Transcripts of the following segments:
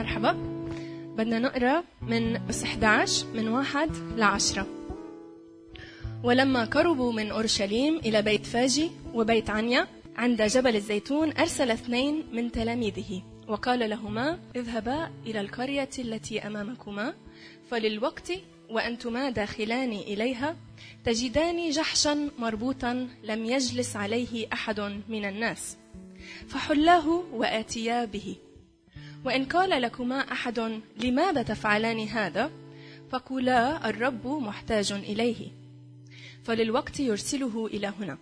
مرحبا. بدنا نقرأ من بس 11 من واحد لعشرة. ولما قربوا من أورشليم إلى بيت فاجي وبيت عنيا عند جبل الزيتون أرسل اثنين من تلاميذه وقال لهما اذهبا إلى القرية التي أمامكما فللوقت وأنتما داخلان إليها تجدان جحشا مربوطا لم يجلس عليه أحد من الناس فحلاه وآتيا به. وإن قال لكما أحد لماذا تفعلان هذا؟ فقولا الرب محتاج إليه. فللوقت يرسله إلى هنا.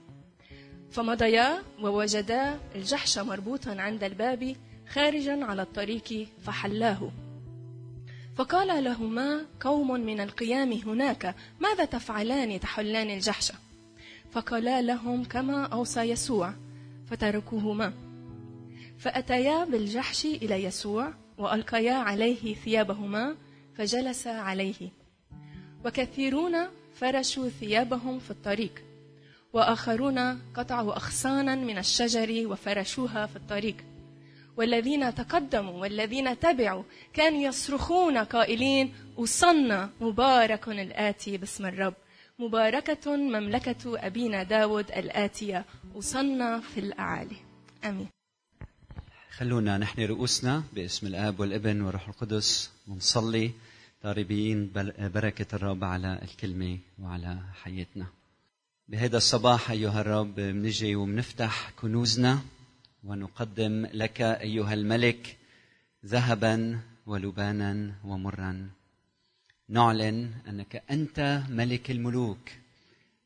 فمضيا ووجدا الجحش مربوطا عند الباب خارجا على الطريق فحلاه. فقال لهما قوم من القيام هناك ماذا تفعلان تحلان الجحش؟ فقالا لهم كما أوصى يسوع. فتركوهما. فأتيا بالجحش إلى يسوع وألقيا عليه ثيابهما فجلس عليه. وكثيرون فرشوا ثيابهم في الطريق وآخرون قطعوا أغصانا من الشجر وفرشوها في الطريق. والذين تقدموا والذين تبعوا كانوا يصرخون قائلين وصلنا مبارك الآتي باسم الرب. مباركة مملكة أبينا داود الآتية وصلنا في الأعالي. آمين. خلونا نحن رؤوسنا باسم الآب والابن والروح القدس ونصلي طالبين بركة الرب على الكلمة وعلى حياتنا. بهذا الصباح أيها الرب بنجي وبنفتح كنوزنا ونقدم لك أيها الملك ذهبا ولبانا ومرا. نعلن أنك أنت ملك الملوك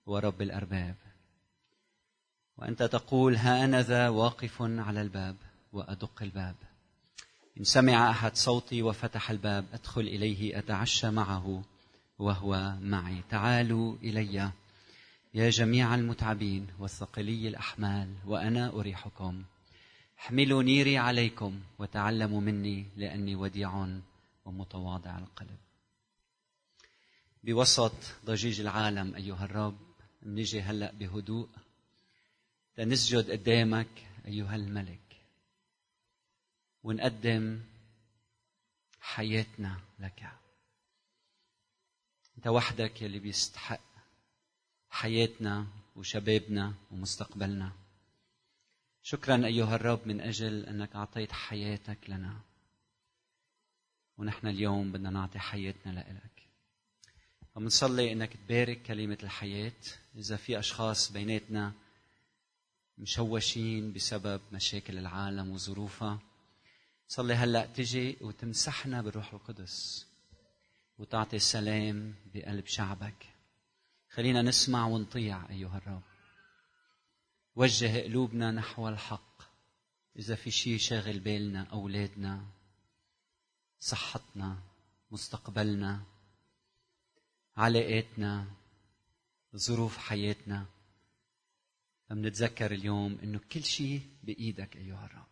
ورب الأرباب. وأنت تقول ها أنا ذا واقف على الباب وأدق الباب. إن سمع أحد صوتي وفتح الباب أدخل إليه أتعشى معه وهو معي. تعالوا إلي يا جميع المتعبين والثقلي الأحمال وأنا أريحكم. احملوا نيري عليكم وتعلموا مني لأني وديع ومتواضع القلب. بوسط ضجيج العالم أيها الرب نجي هلأ بهدوء. تنسجد قدامك أيها الملك. ونقدم حياتنا لك. انت وحدك يلي بيستحق حياتنا وشبابنا ومستقبلنا. شكرا أيها الرب من أجل أنك أعطيت حياتك لنا. ونحن اليوم بدنا نعطي حياتنا لإلك. فمنصلي أنك تبارك كلمة الحياة. إذا في أشخاص بيناتنا مشوشين بسبب مشاكل العالم وظروفها صلي هلا تجي وتمسحنا بالروح القدس وتعطي السلام بقلب شعبك. خلينا نسمع ونطيع أيها الرب. وجه قلوبنا نحو الحق. إذا في شيء شاغل بالنا أولادنا صحتنا مستقبلنا علاقاتنا ظروف حياتنا. فمنتذكر اليوم إنه كل شيء بإيدك أيها الرب.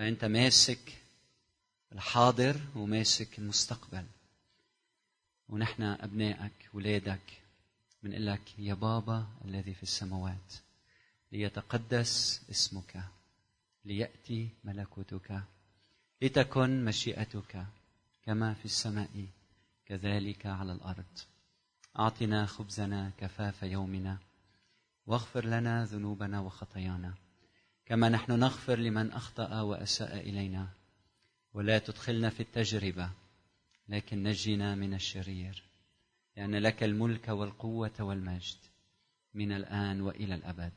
فأنت ماسك الحاضر وماسك المستقبل. ونحن أبنائك ولادك بنقول لك يا بابا الذي في السماوات ليتقدس اسمك ليأتي ملكوتك لتكن مشيئتك كما في السماء كذلك على الأرض. أعطنا خبزنا كفاف يومنا واغفر لنا ذنوبنا وخطايانا. كما نحن نغفر لمن أخطأ وأساء إلينا. ولا تدخلنا في التجربة لكن نجنا من الشرير. لأن لك الملك والقوة والمجد من الآن وإلى الأبد.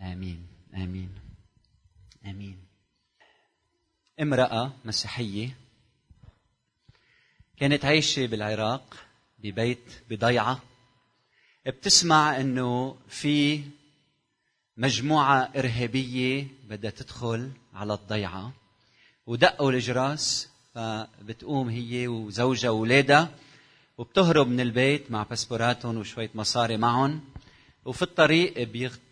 آمين. آمين. آمين. امرأة مسيحية كانت عايشة بالعراق ببيت بضيعة. بتسمع إنه في مجموعة إرهابية بدها تدخل على الضيعة. ودقوا الجراس فبتقوم هي وزوجها وولادها وبتهرب من البيت مع باسبوراتهم وشوية مصاري معهم. وفي الطريق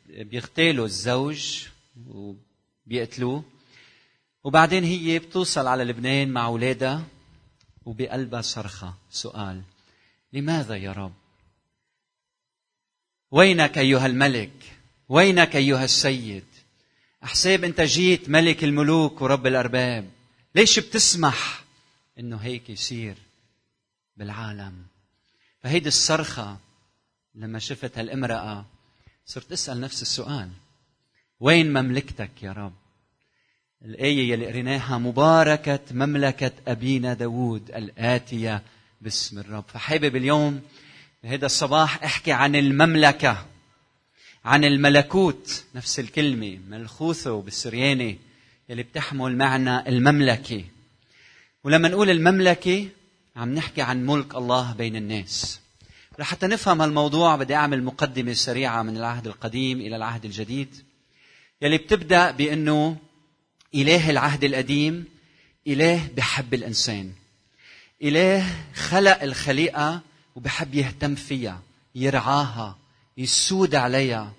بيغتالوا الزوج وبيقتلوه. وبعدين هي بتوصل على لبنان مع أولادها وبقلبها صرخة سؤال لماذا يا رب؟ وينك أيها الملك؟ وينك أيها السيد؟ أحساب أنت جيت ملك الملوك ورب الأرباب. ليش بتسمح إنه هيك يصير بالعالم؟ فهيدي الصرخة لما شفت هالامرأة صرت أسأل نفس السؤال. وين مملكتك يا رب؟ الآية يلي قريناها مباركة مملكة أبينا داود الآتية باسم الرب. فحابب اليوم هذا الصباح أحكي عن المملكة. عن الملكوت نفس الكلمة ملخوثو بالسرياني يلي بتحمل معنى المملكة. ولما نقول المملكة عم نحكي عن ملك الله بين الناس. لحتى نفهم هالموضوع بدي أعمل مقدمة سريعة من العهد القديم إلى العهد الجديد. يلي بتبدأ بأنه إله العهد القديم إله بحب الإنسان. إله خلق الخليقة وبحب يهتم فيها يرعاها. يسود عليها.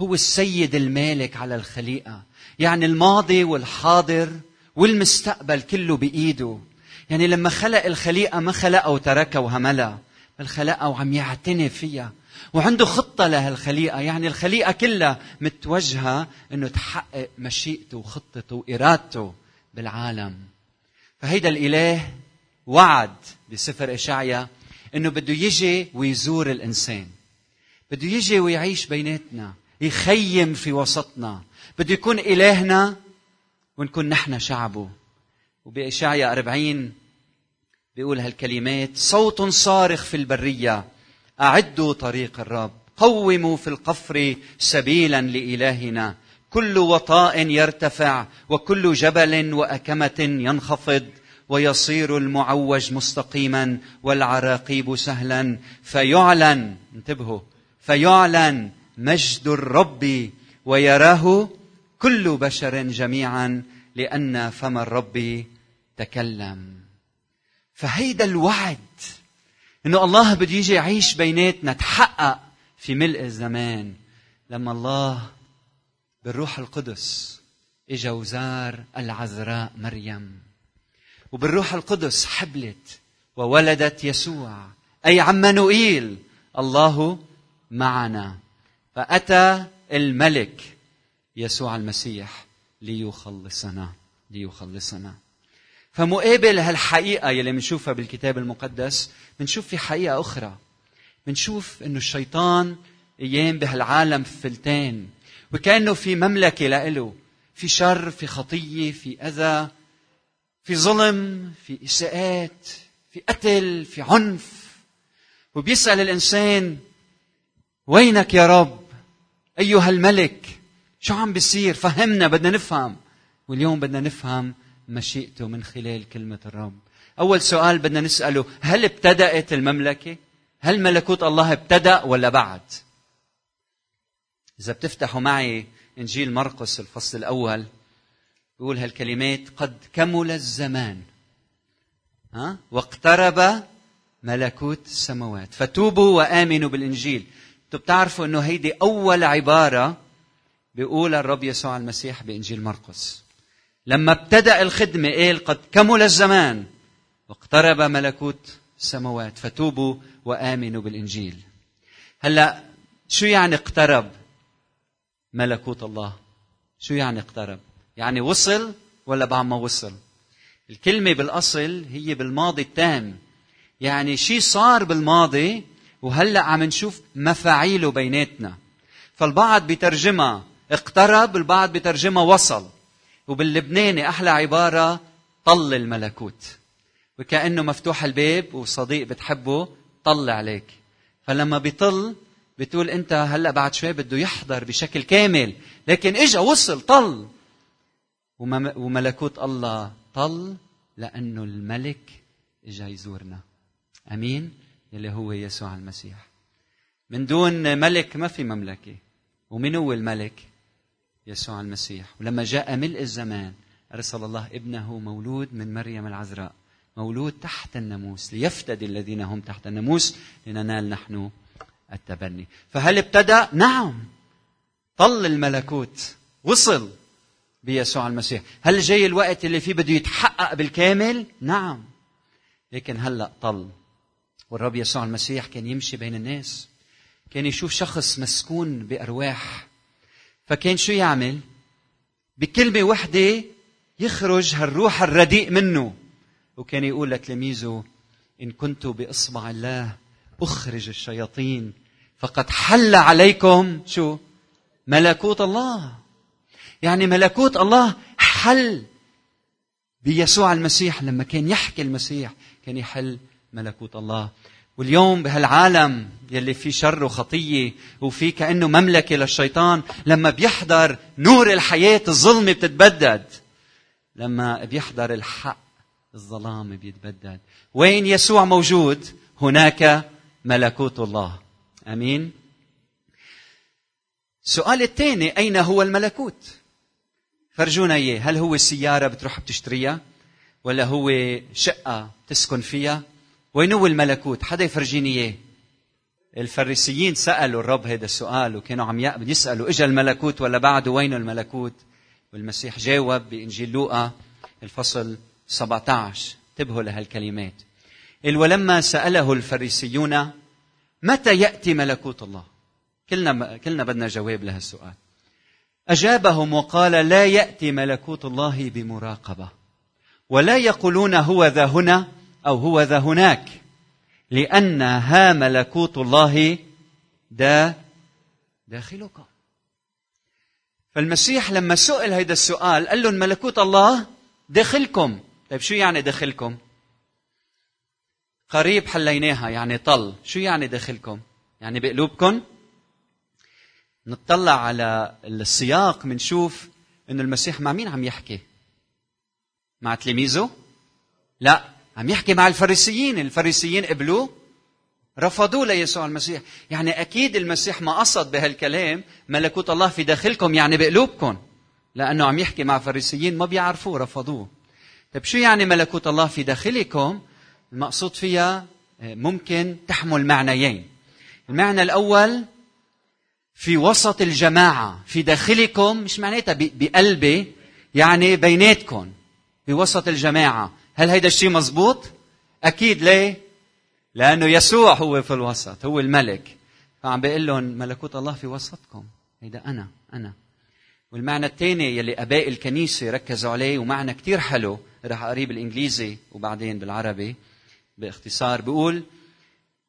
هو السيد المالك على الخليقة. يعني الماضي والحاضر والمستقبل كله بإيده. يعني لما خلق الخليقة ما خلقها وتركها وهملها بل خلقها وعم يعتني فيها. وعنده خطة لهالخليقة يعني الخليقة كلها متوجهة إنه تحقق مشيئته وخطته وإرادته بالعالم. فهيدا الإله وعد بسفر إشعيا إنه بده يجي ويزور الإنسان. بده يجي ويعيش بيناتنا يخيم في وسطنا. بده يكون إلهنا ونكون نحن شعبه. وبإشعيا أربعين بيقول هالكلمات صوت صارخ في البرية أعدوا طريق الرب قوموا في القفر سبيلا لإلهنا. كل وطاء يرتفع وكل جبل وأكمة ينخفض ويصير المعوج مستقيما والعراقيب سهلا فيعلن انتبهوا فيعلن مجد الرب ويراه كل بشر جميعا لأن فم الرب تكلم. فهيدا الوعد إنه الله بده يجي يعيش بيناتنا تحقق في ملء الزمان. لما الله بالروح القدس إجا وزار العذراء مريم وبالروح القدس حبلت وولدت يسوع أي عمانوئيل الله معنا. فأتى الملك يسوع المسيح ليخلصنا ليخلصنا. فمقابل هالحقيقة يلي بنشوفها بالكتاب المقدس بنشوف في حقيقة أخرى. بنشوف إنه الشيطان أيام بهالعالم فلتان وكأنه في مملكة لإله. في شر في خطية في أذى في ظلم في إساءات في قتل في عنف. وبيسأل الإنسان وينك يا رب؟ أيها الملك شو عم بيصير؟ فهمنا بدنا نفهم. واليوم بدنا نفهم مشيئته من خلال كلمة الرب. أول سؤال بدنا نسأله هل ابتدأت المملكة؟ هل ملكوت الله ابتدأ ولا بعد؟ إذا بتفتحوا معي إنجيل مرقس الفصل الأول بيقول هالكلمات قد كمل الزمان ها؟ واقترب ملكوت السماوات. فتوبوا وآمنوا بالإنجيل. بتعرفوا انه هيدي اول عبارة بيقولها الرب يسوع المسيح بإنجيل مرقس. لما ابتدأ الخدمة قال قد كمل الزمان واقترب ملكوت السماوات فتوبوا وآمنوا بالإنجيل. هلا شو يعني اقترب ملكوت الله؟ شو يعني اقترب؟ يعني وصل ولا بعد ما وصل؟ الكلمة بالأصل هي بالماضي التام. يعني شيء صار بالماضي وهلا عم نشوف مفاعيله بيناتنا. فالبعض بيترجمها اقترب البعض بيترجمها وصل. وباللبناني أحلى عبارة طل الملكوت. وكأنه مفتوح الباب وصديق بتحبه طل عليك. فلما بيطل بتقول أنت هلا بعد شوي بده يحضر بشكل كامل. لكن إجا وصل طل. وملكوت الله طل لأنه الملك إجا يزورنا. أمين؟ يلي هو يسوع المسيح. من دون ملك ما في مملكة. ومن هو الملك؟ يسوع المسيح. ولما جاء ملء الزمان أرسل الله ابنه مولود من مريم العذراء. مولود تحت الناموس ليفتدي الذين هم تحت الناموس لننال نحن التبني. فهل ابتدأ؟ نعم. طل الملكوت. وصل بيسوع المسيح. هل جاي الوقت اللي فيه بده يتحقق بالكامل؟ نعم. لكن هلأ طل. والرب يسوع المسيح كان يمشي بين الناس كان يشوف شخص مسكون بأرواح. فكان شو يعمل؟ بكلمة وحدة يخرج هالروح الرديء منه. وكان يقول لتلاميذه إن كنت بإصبع الله أخرج الشياطين. فقد حل عليكم شو؟ ملكوت الله. يعني ملكوت الله حل. بيسوع المسيح لما كان يحكي المسيح كان يحل ملكوت الله. واليوم بهالعالم يلي فيه شر وخطية وفي كأنه مملكة للشيطان لما بيحضر نور الحياة الظلمة بتتبدد. لما بيحضر الحق الظلام بيتبدد. وين يسوع موجود؟ هناك ملكوت الله. آمين. السؤال الثاني أين هو الملكوت؟ فرجونا إياه هل هو سياره بتروح بتشتريها؟ ولا هو شقة تسكن فيها؟ وين هو الملكوت؟ حدا يفرجيني إياه؟ الفريسيين سألوا الرب هذا السؤال وكانوا عم يسألوا اجى الملكوت ولا بعده وين الملكوت؟ والمسيح جاوب بإنجيل لوقا الفصل 17 انتبهوا لهالكلمات. ولما سأله الفريسيون متى يأتي ملكوت الله؟ كلنا كلنا بدنا جواب لهالسؤال. أجابهم وقال لا يأتي ملكوت الله بمراقبة ولا يقولون هو ذا هنا أو هو ذا هناك لأن ها ملكوت الله دا داخلكم فالمسيح لما سئل هيدا السؤال قال لهم ملكوت الله داخلكم. طيب شو يعني داخلكم؟ قريب حليناها يعني طل. شو يعني داخلكم؟ يعني بقلوبكم نطلع على السياق بنشوف إنه المسيح مع مين عم يحكي؟ مع تلاميذه؟ لا. عم يحكي مع الفريسيين. الفريسيين قبلوه رفضوه ليسوع المسيح. يعني أكيد المسيح ما قصد بهالكلام ملكوت الله في داخلكم يعني بقلوبكم لأنه عم يحكي مع فريسيين ما بيعرفوه رفضوه. طيب شو يعني ملكوت الله في داخلكم؟ المقصود فيها آه، ممكن تحمل معنيين. المعنى الأول في وسط الجماعة في داخلكم مش معناتها بقلبي يعني بيناتكم بوسط الجماعة. هل هيدا الشيء مزبوط؟ أكيد ليه؟ لأنه يسوع هو في الوسط هو الملك. فعم بيقول لهم ملكوت الله في وسطكم. هيدا أنا أنا. والمعنى الثاني يلي أباء الكنيسة ركزوا عليه ومعنى كثير حلو رح أقريه بالإنجليزي وبعدين بالعربي باختصار بيقول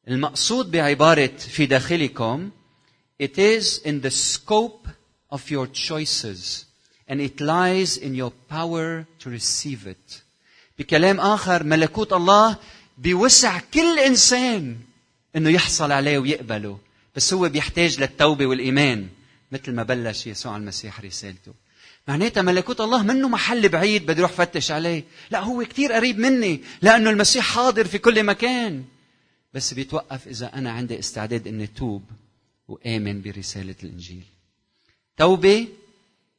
المقصود بعبارة في داخلكم it is in the scope of your choices and it lies in your power to receive it. بكلام آخر ملكوت الله بوسع كل إنسان إنه يحصل عليه ويقبله. بس هو بيحتاج للتوبة والإيمان مثل ما بلش يسوع المسيح رسالته. معناتها ملكوت الله منه محل بعيد بدي أروح فتش عليه. لا هو كثير قريب مني لأنه المسيح حاضر في كل مكان. بس بيتوقف إذا أنا عندي استعداد إني توب وآمن برسالة الإنجيل. توبة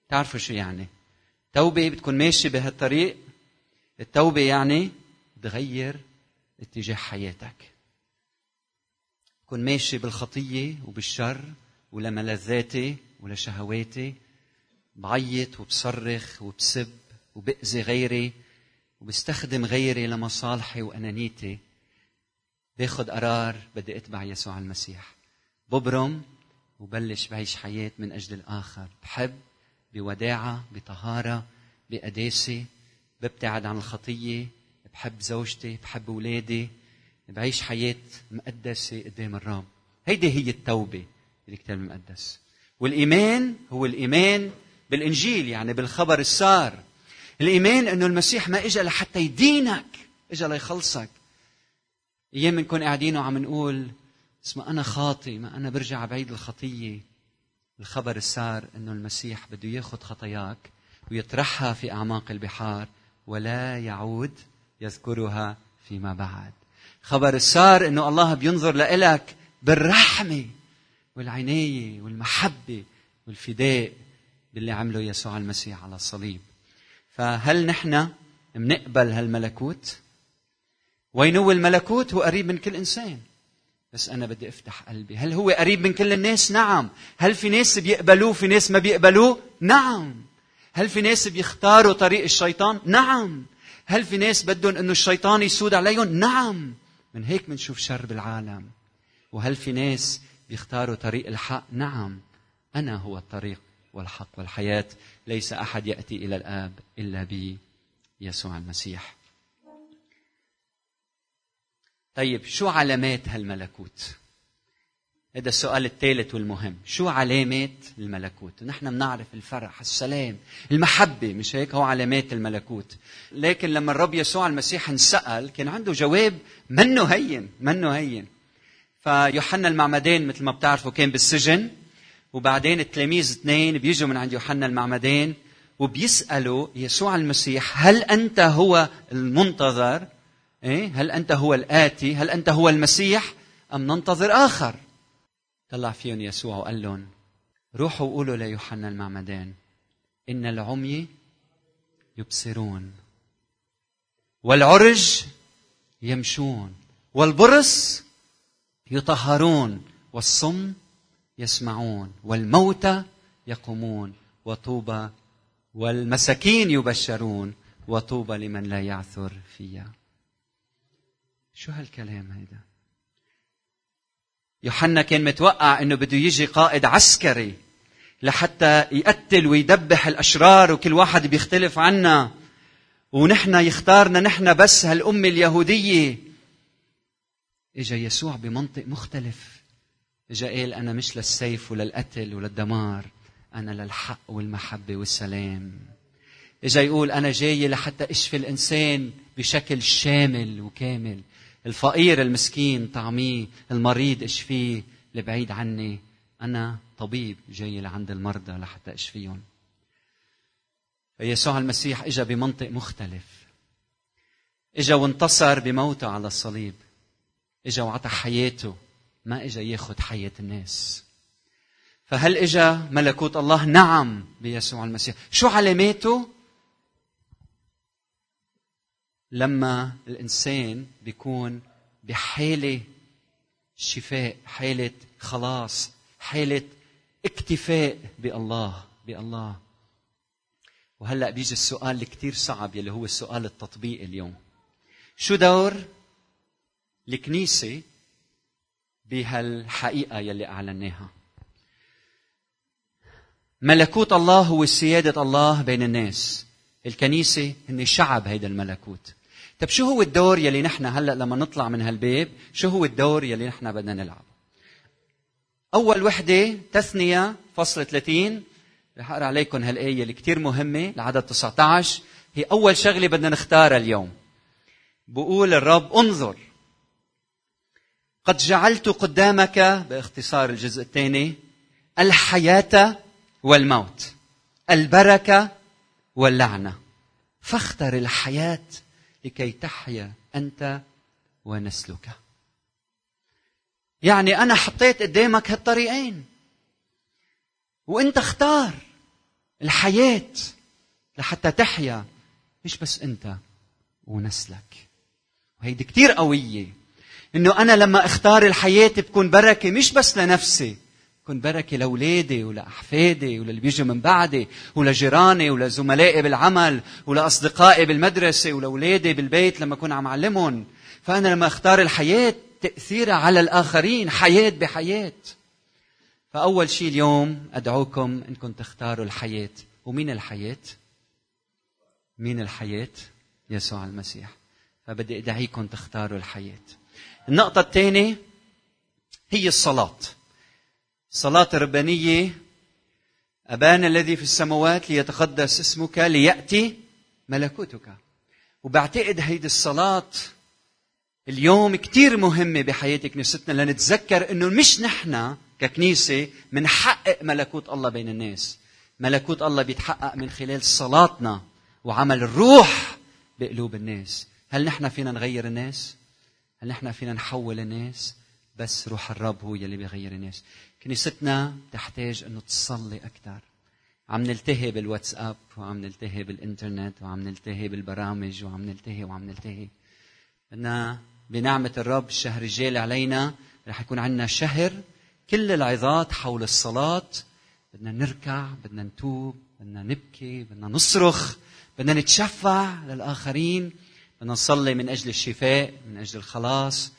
تعرفوا شو يعني؟ توبة بتكون ماشي بهالطريق التوبة يعني تغير اتجاه حياتك. كن ماشي بالخطية وبالشر ولملذاتي ولشهواتي بعيط وبصرخ وبسب وبأذي غيري وبستخدم غيري لمصالحي وأنانيتي. باخذ قرار بدي أتبع يسوع المسيح. ببرم وبلش بعيش حياة من أجل الآخر. بحب بوداعة بطهارة بقداسة ببتعد عن الخطية بحب زوجتي بحب أولادي بعيش حياة مقدسة قدام الرب. هيدي هي التوبة بالكتاب المقدس والإيمان هو الإيمان بالإنجيل يعني بالخبر السار. الإيمان أنه المسيح ما إجا لحتى يدينك إجا ليخلصك. أيام بنكون قاعدين وعم نقول اسمع أنا خاطي ما أنا برجع بعيد الخطية. الخبر السار أنه المسيح بده ياخذ خطاياك ويطرحها في أعماق البحار. ولا يعود يذكرها فيما بعد. خبر السار أنه الله بينظر لإلك بالرحمة والعناية والمحبة والفداء باللي عمله يسوع المسيح على الصليب. فهل نحن بنقبل هالملكوت؟ وين هو الملكوت؟ هو قريب من كل إنسان. بس أنا بدي أفتح قلبي. هل هو قريب من كل الناس؟ نعم. هل في ناس بيقبلوه؟ في ناس ما بيقبلوه؟ نعم. هل في ناس بيختاروا طريق الشيطان؟ نعم. هل في ناس بدهم إنه الشيطان يسود عليهم؟ نعم. من هيك بنشوف شر بالعالم. وهل في ناس بيختاروا طريق الحق؟ نعم. أنا هو الطريق والحق والحياة. ليس أحد يأتي إلى الآب إلا بيسوع المسيح. طيب شو علامات هالملكوت؟ هذا السؤال الثالث والمهم. شو علامات الملكوت؟ نحن بنعرف الفرح السلام المحبة مش هيك؟ هو علامات الملكوت. لكن لما الرب يسوع المسيح انسأل كان عنده جواب منه هين منه هين. فيوحنا المعمدان مثل ما بتعرفوا كان بالسجن وبعدين التلاميذ اثنين بيجوا من عند يوحنا المعمدان وبيسألوا يسوع المسيح هل أنت هو المنتظر؟ إيه؟ هل أنت هو الآتي؟ هل أنت هو المسيح أم ننتظر آخر؟ طلع فيهم يسوع وقال لهم روحوا قولوا ليوحنا المعمدان إن العمي يبصرون والعرج يمشون والبرص يطهرون والصم يسمعون والموتى يقومون وطوبى والمساكين يبشرون وطوبى لمن لا يعثر فيها. شو هالكلام هيدا؟ يوحنا كان متوقع إنه بده يجي قائد عسكري لحتى يقتل ويدبح الأشرار وكل واحد بيختلف عنا. ونحن يختارنا نحن بس هالأمة اليهودية. إجا يسوع بمنطق مختلف. إجا قال أنا مش للسيف وللقتل وللدمار أنا للحق والمحبة والسلام. إجا يقول أنا جاي لحتى أشفي الإنسان بشكل شامل وكامل. الفقير المسكين طعميه المريض اشفيه البعيد عني. أنا طبيب جاي لعند المرضى لحتى أشفيهم. فيسوع المسيح إجا بمنطق مختلف. إجا وانتصر بموته على الصليب. إجا وعطى حياته. ما إجا ياخذ حياة الناس. فهل إجا ملكوت الله؟ نعم بيسوع المسيح. شو علاماته؟ لما الإنسان بيكون بحالة شفاء حالة خلاص حالة اكتفاء بالله بالله. وهلأ بيجي السؤال اللي كثير صعب يلي هو السؤال التطبيقي اليوم. شو دور الكنيسة بهالحقيقة يلي أعلناها؟ ملكوت الله هو سياده الله بين الناس. الكنيسة هن شعب هيدا الملكوت. طيب شو هو الدور يلي نحن هلأ لما نطلع من هالباب شو هو الدور يلي نحن بدنا نلعب أول وحدة تثنية فصل 30 رح أقرأ عليكم هالآية اللي كثير مهمة لعدد 19 هي أول شغلة بدنا نختارها اليوم. بقول الرب انظر. قد جعلت قدامك باختصار الجزء الثاني الحياة والموت البركة واللعنة. فاختر الحياة لكي تحيا أنت ونسلك. يعني أنا حطيت قدامك هالطريقين. وأنت اختار الحياة لحتى تحيا مش بس أنت ونسلك. وهيدي كتير قوية. إنه أنا لما اختار الحياة بكون بركة مش بس لنفسي بكون بركة لأولادي ولاحفادي وللي بيجوا من بعدي ولجيراني ولزملائي بالعمل ولاصدقائي بالمدرسة ولاولادي بالبيت لما أكون عم علمهم فأنا لما أختار الحياة تأثيرها على الآخرين حياة بحياة. فأول شيء اليوم أدعوكم أنكم تختاروا الحياة. ومين الحياة؟ مين الحياة؟ يسوع المسيح. فبدي أدعيكم تختاروا الحياة. النقطة الثانية هي الصلاة. الصلاة الربانية أبانا الذي في السماوات ليتقدس اسمك ليأتي ملكوتك. وبعتقد هيدي الصلاة اليوم كتير مهمة بحياة كنيستنا لنتذكر إنه مش نحن ككنيسة منحقق ملكوت الله بين الناس. ملكوت الله بيتحقق من خلال صلاتنا وعمل الروح بقلوب الناس. هل نحن فينا نغير الناس؟ هل نحن فينا نحول الناس؟ بس روح الرب هو يلي بيغير الناس. كنيستنا تحتاج إنه تصلي أكثر عم نلتهي بالواتساب وعم نلتهي بالإنترنت وعم نلتهي بالبرامج وعم نلتهي وعم نلتهي. بدنا بنعمة الرب الشهر الجاي علينا رح يكون عندنا شهر كل العظات حول الصلاة. بدنا نركع بدنا نتوب بدنا نبكي بدنا نصرخ بدنا نتشفع للآخرين بدنا نصلي من أجل الشفاء من أجل الخلاص.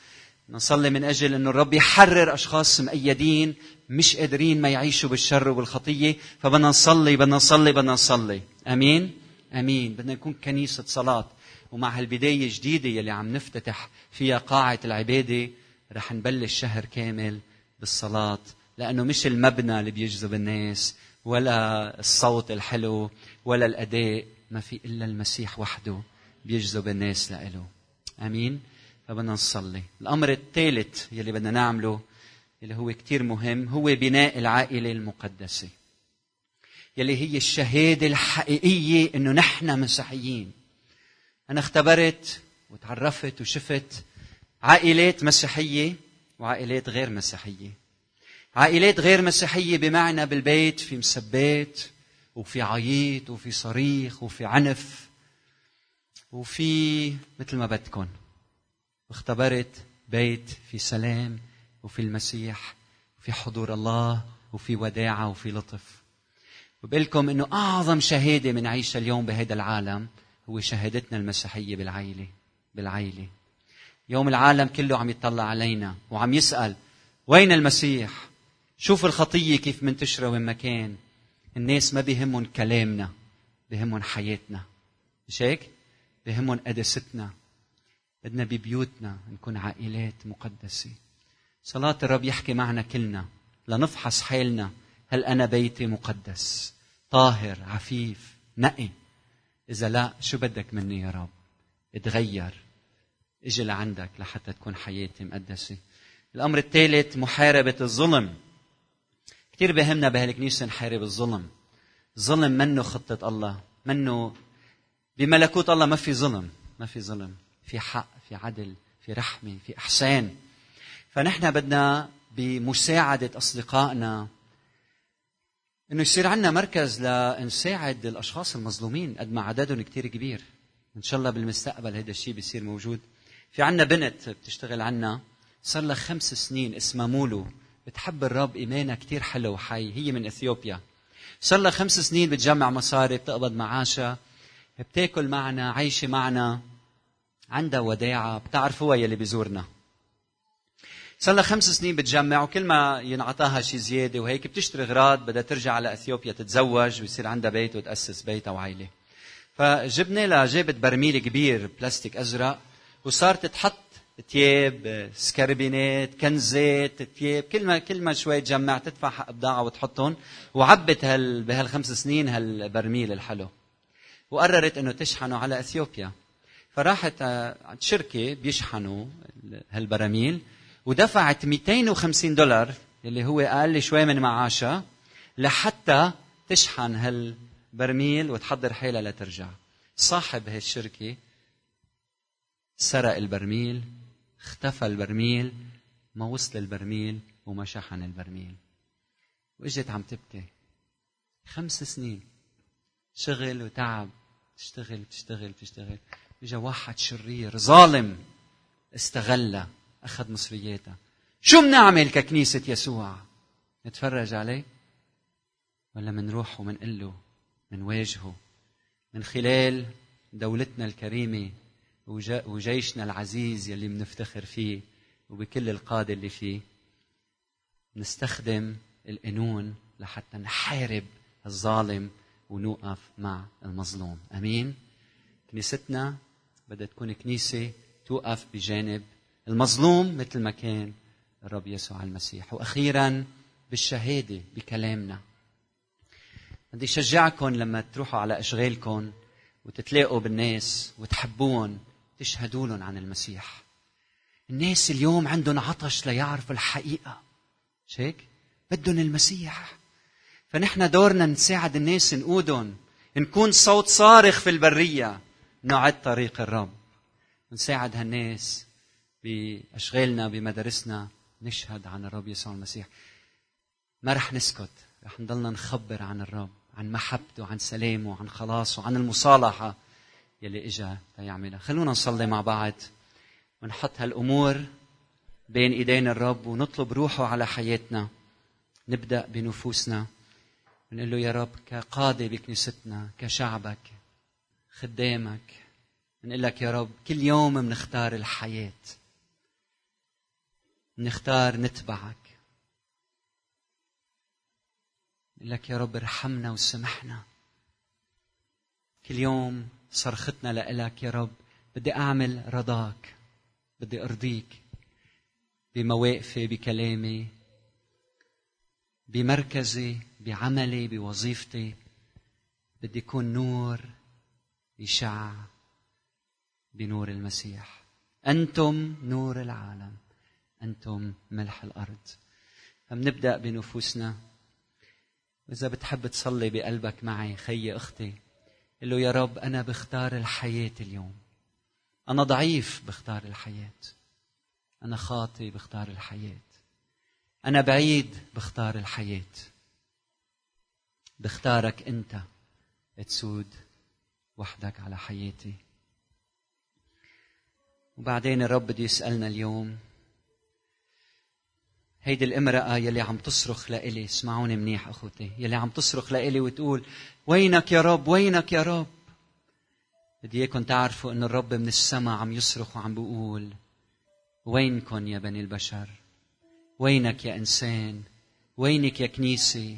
نصلي من أجل أنه الرب يحرر أشخاص مؤيدين مش قادرين ما يعيشوا بالشر وبالخطية فبدنا نصلي بدنا نصلي بدنا نصلي. أمين؟ أمين. بدنا نكون كنيسة صلاة. ومع هالبداية الجديدة يلي عم نفتتح فيها قاعة العبادة رح نبلش شهر كامل بالصلاة. لأنه مش المبنى اللي بيجذب الناس ولا الصوت الحلو ولا الأداء. ما في إلا المسيح وحده بيجذب الناس لإله. أمين؟ فبدنا نصلي. الأمر الثالث يلي بدنا نعمله اللي هو كتير مهم هو بناء العائلة المقدسة. يلي هي الشهادة الحقيقية إنه نحن مسيحيين. أنا اختبرت وتعرفت وشفت عائلات مسيحية وعائلات غير مسيحية. عائلات غير مسيحية بمعنى بالبيت في مسبات وفي عييط وفي صريخ وفي عنف وفي مثل ما بدكم واختبرت بيت في سلام وفي المسيح وفي حضور الله وفي وداعة وفي لطف. وبقول لكم إنه أعظم شهادة بنعيشها اليوم بهذا العالم هو شهادتنا المسيحية بالعيلة بالعيلة. يوم العالم كله عم يطلع علينا وعم يسأل وين المسيح؟ شوف الخطية كيف منتشرة وين ما كان. الناس ما بيهمهم كلامنا بيهمهم حياتنا. مش هيك؟ بيهمهم قداستنا. بدنا ببيوتنا نكون عائلات مقدسة. صلاة الرب يحكي معنا كلنا لنفحص حالنا هل أنا بيتي مقدس؟ طاهر عفيف نقي. إذا لا شو بدك مني يا رب؟ اتغير. إجي لعندك لحتى تكون حياتي مقدسة. الأمر الثالث محاربة الظلم. كثير بهمنا بهالكنيسة نحارب الظلم. الظلم منه خطة الله منه بملكوت الله ما في ظلم ما في ظلم. في حق في عدل في رحمة في إحسان. فنحن بدنا بمساعدة أصدقائنا إنه يصير عندنا مركز لنساعد الأشخاص المظلومين قد ما عددهم كثير كبير. إن شاء الله بالمستقبل هذا الشيء بيصير موجود. في عندنا بنت بتشتغل عنا صار لها خمس سنين اسمها مولو. بتحب الرب إيمانها كثير حلو وحي. هي من إثيوبيا. صار لها خمس سنين بتجمع مصاري بتقبض معاشها بتاكل معنا عايشة معنا. عندها وداعه بتعرفوها يلي بيزورنا صار لها خمس سنين بتجمع وكل ما ينعطاها شيء زيادة وهيك بتشتري اغراض بدها ترجع على أثيوبيا تتزوج ويصير عندها بيت وتأسس بيتها وعائله فجبنا لها جابت برميل كبير بلاستيك أزرق وصارت تحط ثياب سكربينات كنزات ثياب كل ما كل ما شوي تجمع تدفع حق بضاعه وتحطهم وعبت هال بهالخمس سنين هالبرميل الحلو. وقررت إنه تشحنه على أثيوبيا. فراحت عند شركة بيشحنوا هالبراميل ودفعت 250 دولار اللي هو أقل شوي من معاشها لحتى تشحن هالبرميل وتحضر حالها لترجع. صاحب هالشركة سرق البرميل اختفى البرميل ما وصل البرميل وما شحن البرميل. وإجت عم تبكي. خمس سنين. شغل وتعب. تشتغل تشتغل تشتغل. اجا واحد شرير ظالم. استغلها أخذ مصرياتها شو بنعمل ككنيسة يسوع؟ نتفرج عليه؟ ولا منروح ومنقول له منواجهه؟ من خلال دولتنا الكريمة وجيشنا العزيز يلي منفتخر فيه وبكل القادة اللي فيه. نستخدم القانون لحتى نحارب الظالم ونوقف مع المظلوم. آمين. كنيستنا بدها تكون كنيسة توقف بجانب المظلوم مثل ما كان الرب يسوع المسيح. وأخيرا بالشهادة بكلامنا. بدي أشجعكم لما تروحوا على أشغالكم وتتلاقوا بالناس وتحبوهم تشهدوا لهم عن المسيح. الناس اليوم عندهم عطش ليعرفوا الحقيقة. مش هيك؟ بدهم المسيح. فنحن دورنا نساعد الناس نقودهم نكون صوت صارخ في البرية. نعد طريق الرب ونساعد هالناس بأشغالنا بمدارسنا نشهد عن الرب يسوع المسيح. ما رح نسكت رح نضلنا نخبر عن الرب عن محبته عن سلامه عن خلاصه عن المصالحة يلي إجا ليعملها. خلونا نصلي مع بعض ونحط هالأمور بين إيدين الرب ونطلب روحه على حياتنا. نبدأ بنفوسنا ونقول له يا رب كقادة بكنيستنا كشعبك خدامك. بنقول لك يا رب كل يوم بنختار الحياة. نختار نتبعك. لك يا رب ارحمنا وسامحنا. كل يوم صرختنا لك يا رب. بدي أعمل رضاك. بدي أرضيك. بمواقفي بكلامي. بمركزي بعملي بوظيفتي. بدي يكون نور يشع بنور المسيح. أنتم نور العالم. أنتم ملح الأرض. فبنبدأ بنفوسنا. وإذا بتحب تصلي بقلبك معي خيي أختي قل له يا رب أنا بختار الحياة اليوم. أنا ضعيف بختار الحياة. أنا خاطي بختار الحياة. أنا بعيد بختار الحياة. بختارك أنت تسود وحدك على حياتي. وبعدين الرب بده يسألنا اليوم هيدي الامرأة يلي عم تصرخ لإلي اسمعوني منيح أخوتي يلي عم تصرخ لإلي وتقول وينك يا رب وينك يا رب؟ بدي اياكم تعرفوا ان الرب من السماء عم يصرخ وعم بيقول وينكم يا بني البشر؟ وينك يا إنسان؟ وينك يا كنيسة؟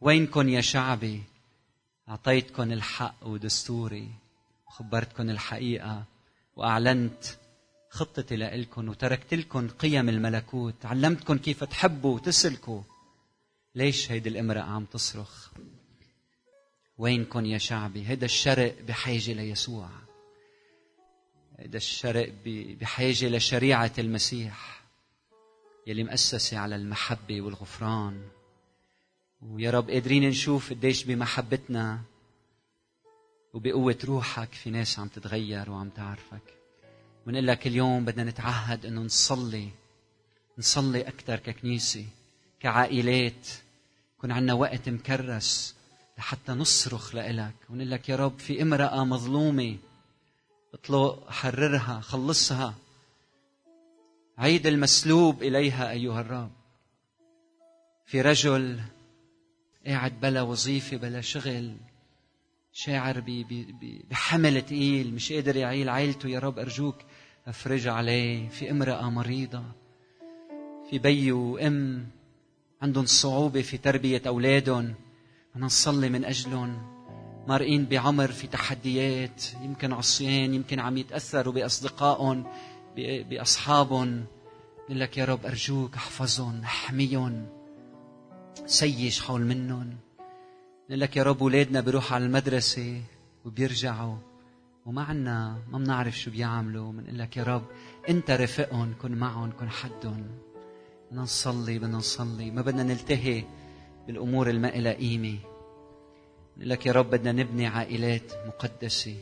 وينكم يا شعبي؟ اعطيتكم الحق ودستوري خبرتكم الحقيقة وأعلنت خطتي لإلكم وتركت لكم قيم الملكوت علمتكم كيف تحبوا وتسلكوا. ليش هيدي الإمرأة عم تصرخ؟ وينكم يا شعبي؟ هيدا الشرق بحاجة ليسوع. هيدا الشرق بحاجة لشريعة المسيح يلي مؤسسة على المحبة والغفران. ويا رب قادرين نشوف قديش بمحبتنا وبقوة روحك في ناس عم تتغير وعم تعرفك. ونقول لك اليوم بدنا نتعهد إنه نصلي نصلي أكثر ككنيسة كعائلات. يكون عندنا وقت مكرس لحتى نصرخ لإلك. ونقول لك يا رب في امرأة مظلومة اطلق حررها خلصها. عيد المسلوب إليها أيها الرب. في رجل قاعد بلا وظيفة بلا شغل. شاعر بحمل تقيل مش قادر يعيل عيلته يا رب أرجوك أفرج عليه. في امرأة مريضة في بي وأم عندهم صعوبة في تربية أولادهم. بدنا نصلي من أجلهم. مارقين بعمر في تحديات يمكن عصيان يمكن عم يتأثروا بأصدقائهم بأصحابهم. نقول لك يا رب أرجوك أحفظهم أحميهم. سيش حول منهم نقول لك يا رب أولادنا بيروحوا على المدرسة وبيرجعوا. وما عنا ما بنعرف شو بيعملوا. بنقول لك يا رب انت رفقهم كن معهم كن حدهم. بدنا نصلي بدنا نصلي. ما بدنا نلتهي بالأمور الما لها قيمة. بنقول لك يا رب بدنا نبني عائلات مقدسة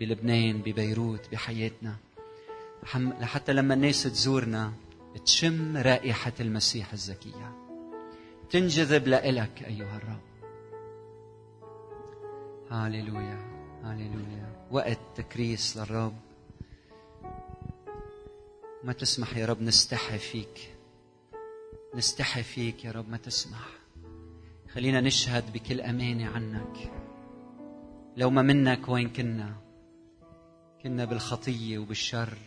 بلبنان ببيروت بحياتنا. لحتى لما الناس تزورنا تشم رائحة المسيح الزكية. تنجذب لإلك أيها الرب. هاليلويا هاليلويا. وقت تكريس للرب. ما تسمح يا رب نستحي فيك. نستحي فيك يا رب ما تسمح. خلينا نشهد بكل أمانة عنك. لو ما منك وين كنا كنا بالخطية وبالشر.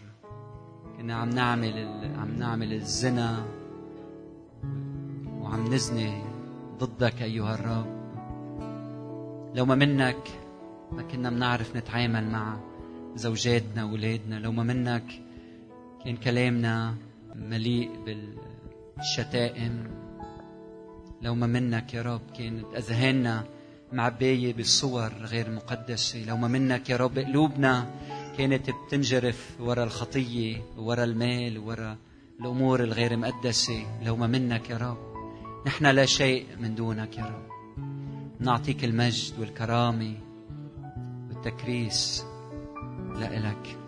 كنا عم نعمل عم نعمل الزنا. وعم نزني ضدك أيها الرب. لو ما منك ما كنا بنعرف نتعامل مع زوجاتنا وولادنا لو ما منك كان كلامنا مليء بالشتائم. لو ما منك يا رب كانت أذهاننا معباية بالصور غير مقدسة. لو ما منك يا رب قلوبنا كانت بتنجرف ورا الخطية ورا المال ورا الأمور الغير مقدسة. لو ما منك يا رب نحن لا شيء من دونك يا رب. نعطيك المجد والكرامة والتكريس. لإلك